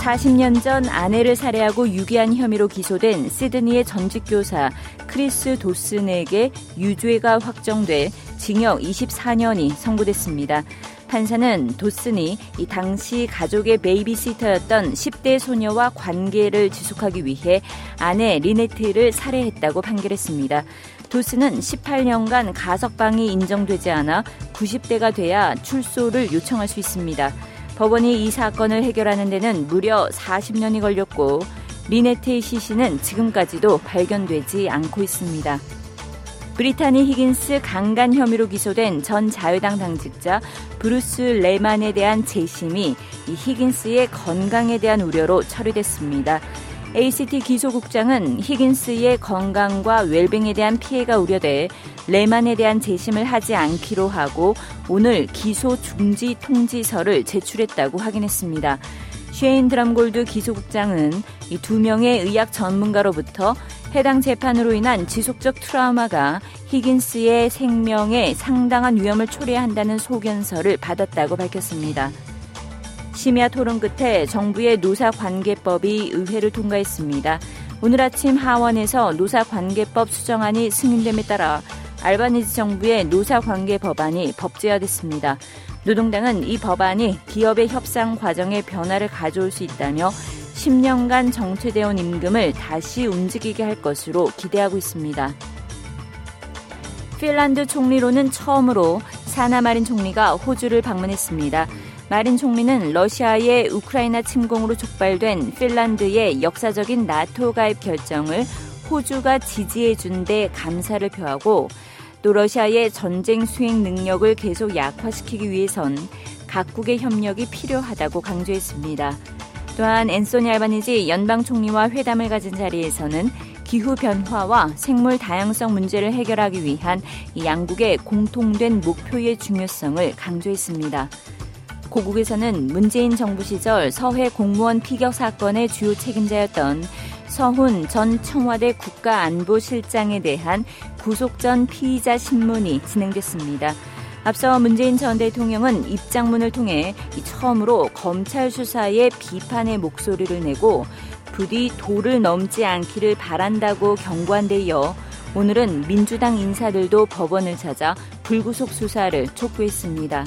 40년 전 아내를 살해하고 유기한 혐의로 기소된 시드니의 전직 교사 크리스 도슨에게 유죄가 확정돼 징역 24년이 선고됐습니다. 판사는 도슨이 이 당시 가족의 베이비시터였던 10대 소녀와 관계를 지속하기 위해 아내 리네트를 살해했다고 판결했습니다. 도슨은 18년간 가석방이 인정되지 않아 90대가 돼야 출소를 요청할 수 있습니다. 법원이 이 사건을 해결하는 데는 무려 40년이 걸렸고 리네트의 시신은 지금까지도 발견되지 않고 있습니다. 브리타니 히긴스 강간 혐의로 기소된 전 자유당 당직자 브루스 레만에 대한 재심이 이 히긴스의 건강에 대한 우려로 철회됐습니다. ACT 기소국장은 히긴스의 건강과 웰빙에 대한 피해가 우려돼 레만에 대한 재심을 하지 않기로 하고 오늘 기소 중지 통지서를 제출했다고 확인했습니다. 쉐인 드럼골드 기소국장은 이 두 명의 의학 전문가로부터 해당 재판으로 인한 지속적 트라우마가 히긴스의 생명에 상당한 위험을 초래한다는 소견서를 받았다고 밝혔습니다. 심야 토론 끝에 정부의 노사관계법이 의회를 통과했습니다. 오늘 아침 하원에서 노사관계법 수정안이 승인됨에 따라 알바니즈 정부의 노사관계 법안이 법제화됐습니다. 노동당은 이 법안이 기업의 협상 과정에 변화를 가져올 수 있다며 10년간 정체되어 온 임금을 다시 움직이게 할 것으로 기대하고 있습니다. 핀란드 총리로는 처음으로 사나마린 총리가 호주를 방문했습니다. 마린 총리는 러시아의 우크라이나 침공으로 촉발된 핀란드의 역사적인 나토 가입 결정을 호주가 지지해준 데 감사를 표하고 또 러시아의 전쟁 수행 능력을 계속 약화시키기 위해선 각국의 협력이 필요하다고 강조했습니다. 또한 앤소니 알바니지 연방 총리와 회담을 가진 자리에서는 기후 변화와 생물 다양성 문제를 해결하기 위한 양국의 공통된 목표의 중요성을 강조했습니다. 고국에서는 문재인 정부 시절 서해 공무원 피격 사건의 주요 책임자였던 서훈 전 청와대 국가안보실장에 대한 구속 전 피의자 신문이 진행됐습니다. 앞서 문재인 전 대통령은 입장문을 통해 처음으로 검찰 수사에 비판의 목소리를 내고 부디 도를 넘지 않기를 바란다고 경고한 데 이어 오늘은 민주당 인사들도 법원을 찾아 불구속 수사를 촉구했습니다.